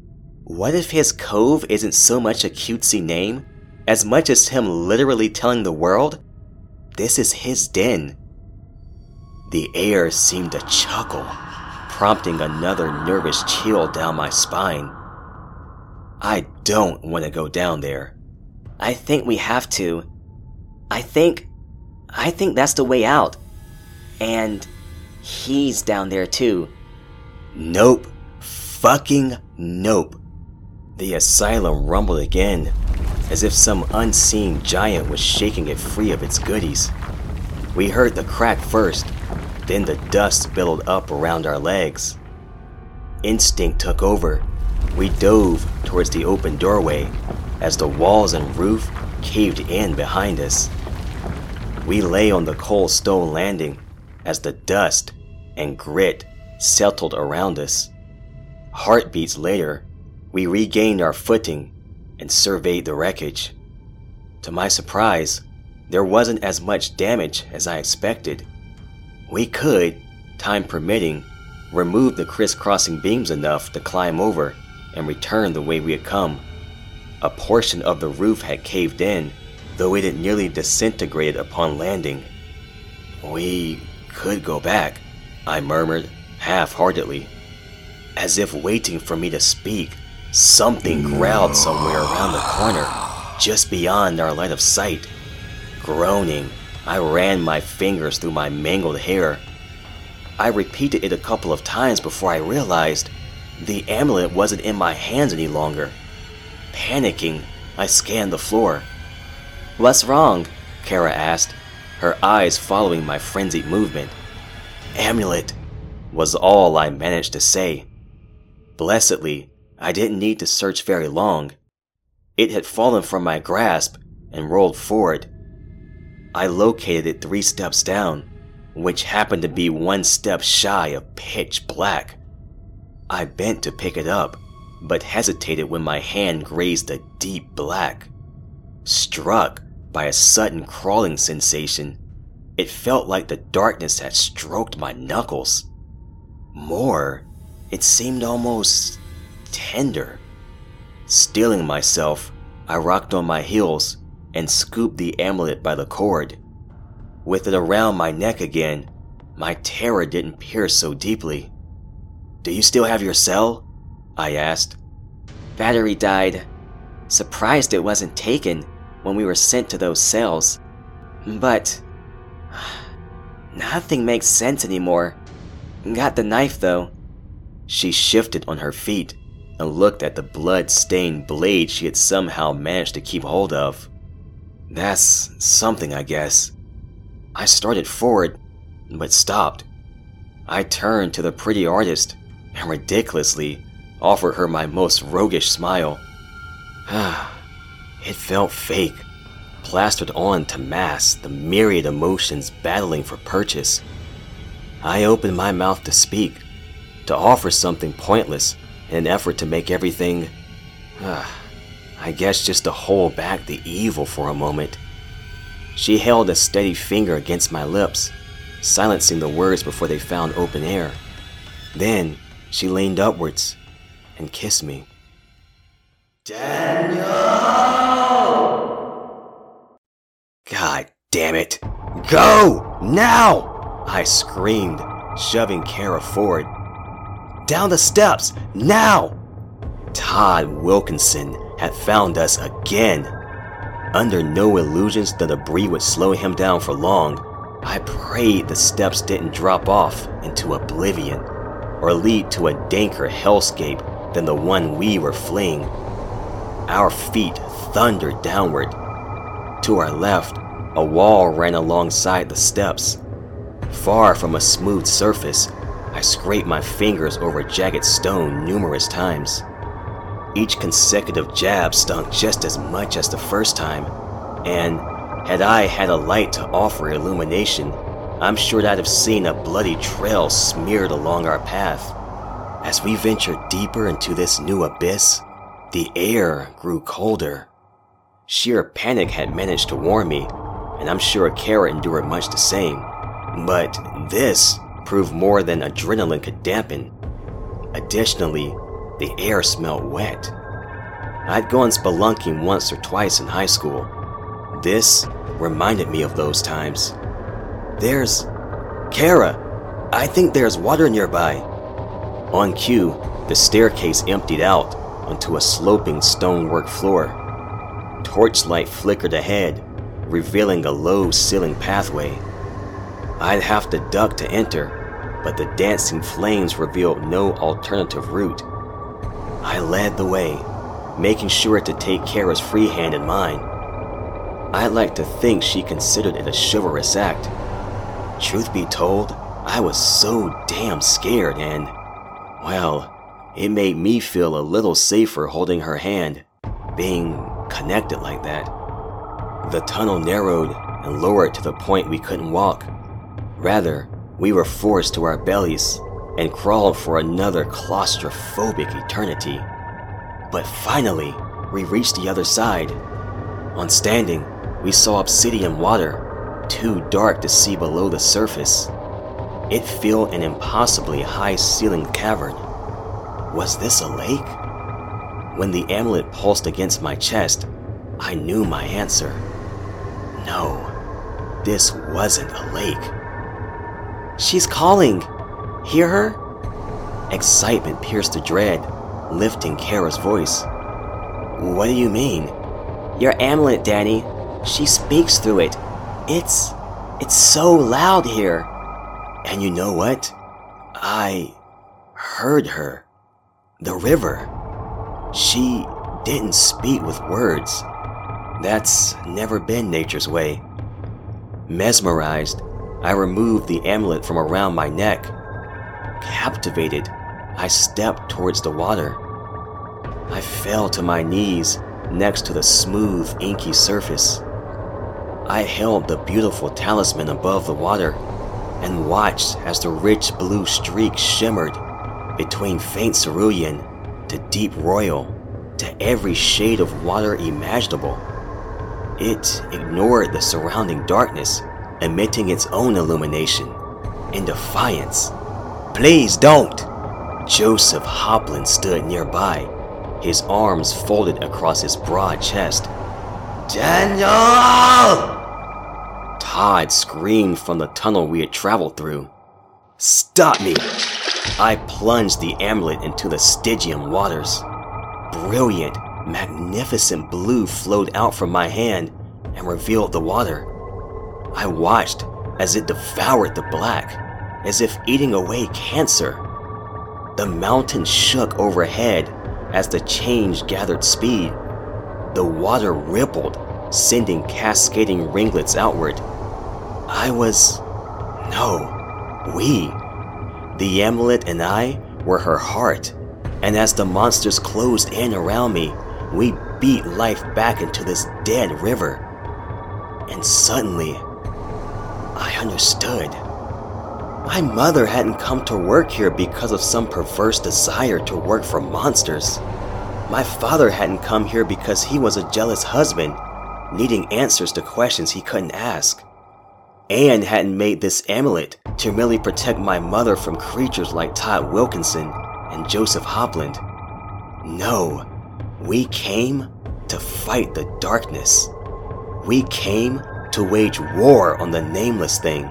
what if his cove isn't so much a cutesy name as much as him literally telling the world, this is his den? The air seemed to chuckle, prompting another nervous chill down my spine. I don't want to go down there. I think we have to. I think. I think that's the way out. And he's down there too. Nope. Fucking nope. The asylum rumbled again, as if some unseen giant was shaking it free of its goodies. We heard the crack first, then the dust billowed up around our legs. Instinct took over. We dove towards the open doorway as the walls and roof caved in behind us. We lay on the cold stone landing as the dust and grit settled around us. Heartbeats later, we regained our footing and surveyed the wreckage. To my surprise, there wasn't as much damage as I expected. We could, time permitting, remove the crisscrossing beams enough to climb over and return the way we had come. A portion of the roof had caved in, though it had nearly disintegrated upon landing. We could go back, I murmured, half heartedly. As if waiting for me to speak, something growled somewhere around the corner, just beyond our line of sight. Groaning, I ran my fingers through my mangled hair. I repeated it a couple of times before I realized the amulet wasn't in my hands any longer. Panicking, I scanned the floor. What's wrong? Kara asked, her eyes following my frenzied movement. Amulet was all I managed to say. Blessedly, I didn't need to search very long. It had fallen from my grasp and rolled forward. I located it three steps down, which happened to be one step shy of pitch black. I bent to pick it up but hesitated when my hand grazed a deep black. Struck by a sudden crawling sensation, it felt like the darkness had stroked my knuckles. More, it seemed almost tender. Steeling myself, I rocked on my heels and scooped the amulet by the cord. With it around my neck again, my terror didn't pierce so deeply. Do you still have your cell? I asked. Battery died. Surprised it wasn't taken when we were sent to those cells. But. <sighs> Nothing makes sense anymore. Got the knife though. She shifted on her feet and looked at the blood stained blade she had somehow managed to keep hold of. That's something, I guess. I started forward, but stopped. I turned to the pretty artist and ridiculously offered her my most roguish smile. <sighs> it felt fake, plastered on to mask the myriad emotions battling for purchase. I opened my mouth to speak, to offer something pointless in an effort to make everything. Uh, I guess just to hold back the evil for a moment. She held a steady finger against my lips, silencing the words before they found open air. Then she leaned upwards and kissed me. Daniel! God damn it! Go! Now! I screamed, shoving Kara forward. Down the steps! Now! Todd Wilkinson had found us again. Under no illusions the debris would slow him down for long, I prayed the steps didn't drop off into oblivion or lead to a danker hellscape than the one we were fleeing. Our feet thundered downward. To our left, a wall ran alongside the steps. Far from a smooth surface, I scraped my fingers over jagged stone numerous times. Each consecutive jab stung just as much as the first time, and had I had a light to offer illumination, I'm sure I'd have seen a bloody trail smeared along our path. As we ventured deeper into this new abyss, the air grew colder. Sheer panic had managed to warm me, and I'm sure Kara endured much the same. But this proved more than adrenaline could dampen. Additionally, the air smelled wet. I'd gone spelunking once or twice in high school. This reminded me of those times. There's. Kara! I think there's water nearby. On cue, the staircase emptied out onto a sloping stonework floor. Torchlight flickered ahead, revealing a low ceiling pathway. I'd have to duck to enter, but the dancing flames revealed no alternative route. I led the way, making sure to take Kara's free hand in mine. I'd like to think she considered it a chivalrous act. Truth be told, I was so damn scared and, well, it made me feel a little safer holding her hand, being connected like that. The tunnel narrowed and lowered to the point we couldn't walk. Rather, we were forced to our bellies and crawled for another claustrophobic eternity. But finally, we reached the other side. On standing, we saw obsidian water, too dark to see below the surface. It filled an impossibly high ceilinged cavern. Was this a lake? When the amulet pulsed against my chest, I knew my answer. No, this wasn't a lake. She's calling. Hear her? Excitement pierced the dread, lifting Kara's voice. What do you mean? Your amulet, Danny. She speaks through it. It's. it's so loud here. And you know what? I heard her. The river. She didn't speak with words. That's never been nature's way. Mesmerized, I removed the amulet from around my neck. Captivated, I stepped towards the water. I fell to my knees next to the smooth, inky surface. I held the beautiful talisman above the water and watched as the rich blue streak shimmered between faint cerulean to deep royal to every shade of water imaginable. It ignored the surrounding darkness, emitting its own illumination in defiance. Please don't! Joseph Hoplin stood nearby, his arms folded across his broad chest. Daniel! Todd screamed from the tunnel we had traveled through. Stop me! I plunged the amulet into the Stygian waters. Brilliant, magnificent blue flowed out from my hand and revealed the water. I watched as it devoured the black, as if eating away cancer. The mountain shook overhead as the change gathered speed. The water rippled, sending cascading ringlets outward. I was. No, we. The amulet and I were her heart, and as the monsters closed in around me, we beat life back into this dead river. And suddenly, understood. My mother hadn't come to work here because of some perverse desire to work for monsters. My father hadn't come here because he was a jealous husband, needing answers to questions he couldn't ask. Anne hadn't made this amulet to merely protect my mother from creatures like Todd Wilkinson and Joseph Hopland. No, we came to fight the darkness. We came to wage war on the nameless thing.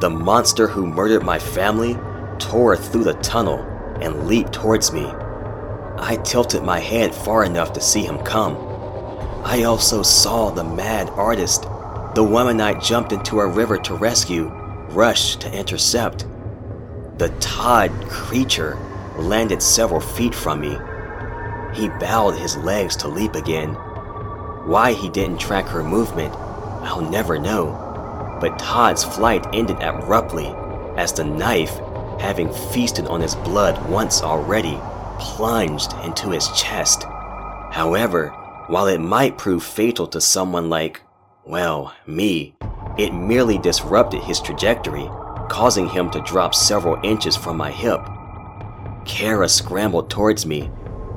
The monster who murdered my family tore through the tunnel and leaped towards me. I tilted my head far enough to see him come. I also saw the mad artist, the woman I jumped into a river to rescue, rush to intercept. The Todd creature landed several feet from me. He bowed his legs to leap again. Why he didn't track her movement, I'll never know. But Todd's flight ended abruptly as the knife, having feasted on his blood once already, plunged into his chest. However, while it might prove fatal to someone like, well, me, it merely disrupted his trajectory, causing him to drop several inches from my hip. Kara scrambled towards me,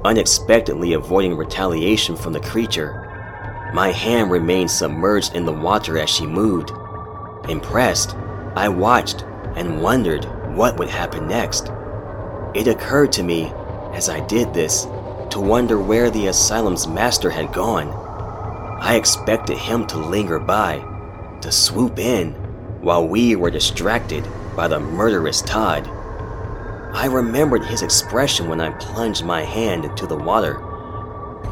unexpectedly avoiding retaliation from the creature. My hand remained submerged in the water as she moved. Impressed, I watched and wondered what would happen next. It occurred to me, as I did this, to wonder where the asylum's master had gone. I expected him to linger by, to swoop in, while we were distracted by the murderous Todd. I remembered his expression when I plunged my hand into the water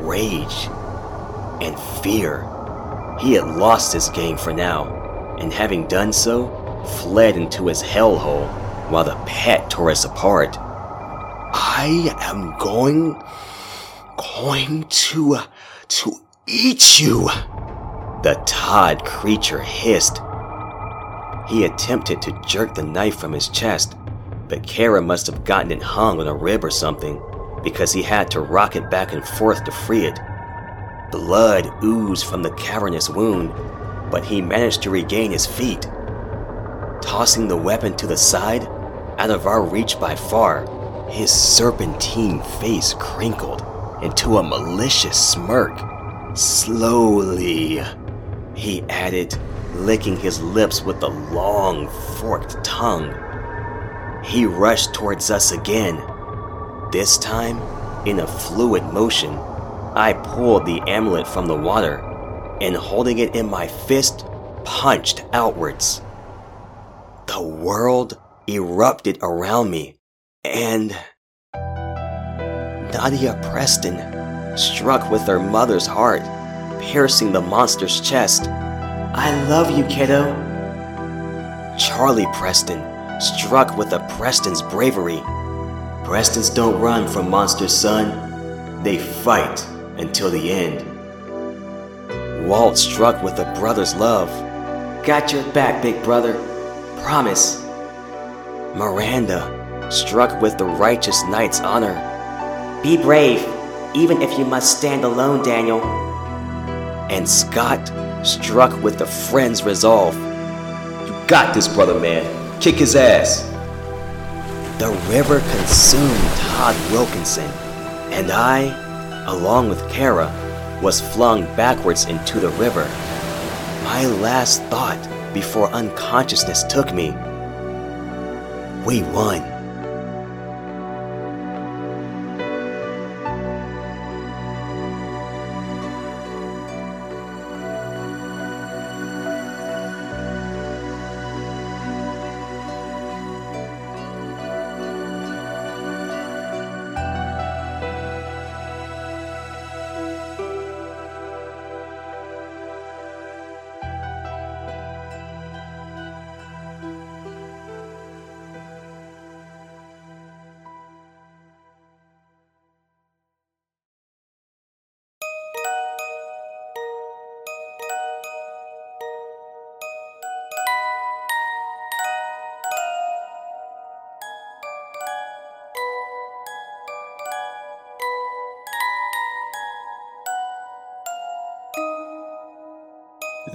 rage and fear. He had lost his game for now, and having done so, fled into his hellhole while the pet tore us apart. I am going. going to. Uh, to eat you! The Todd creature hissed. He attempted to jerk the knife from his chest, but Kara must have gotten it hung on a rib or something, because he had to rock it back and forth to free it. Blood oozed from the cavernous wound, but he managed to regain his feet. Tossing the weapon to the side, out of our reach by far, his serpentine face crinkled into a malicious smirk. Slowly, he added, licking his lips with a long, forked tongue. He rushed towards us again. This time, in a fluid motion, I pulled the amulet from the water and holding it in my fist, punched outwards. The world erupted around me, and Nadia Preston struck with her mother's heart, piercing the monster's chest. I love you, kiddo. Charlie Preston struck with a Preston's bravery. Prestons don't run from monsters, son. They fight until the end. Walt struck with a brother's love. Got your back, big brother. Promise. Miranda struck with the righteous knight's honor. Be brave, even if you must stand alone, Daniel. And Scott struck with the friend's resolve. You got this, brother man. Kick his ass. The river consumed Todd Wilkinson, and I, along with Kara, was flung backwards into the river. My last thought before unconsciousness took me. We won.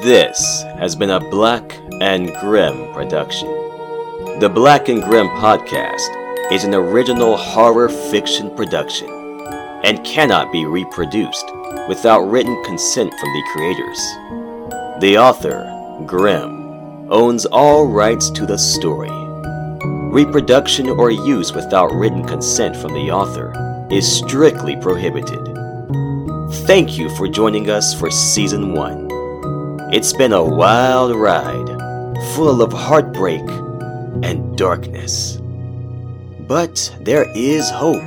This has been a Blaqk and Grimm production. The Blaqk and Grimm podcast is an original horror fiction production and cannot be reproduced without written consent from the creators. The author, Grimm, owns all rights to the story. Reproduction or use without written consent from the author is strictly prohibited. Thank you for joining us for Season 1. It's been a wild ride, full of heartbreak and darkness. But there is hope.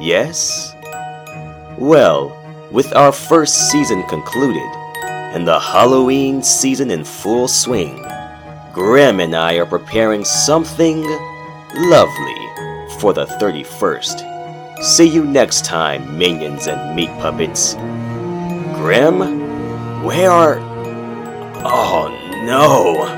Yes? Well, with our first season concluded and the Halloween season in full swing, Grimm and I are preparing something lovely for the 31st. See you next time, minions and meat puppets. Grimm? Where are. Oh no!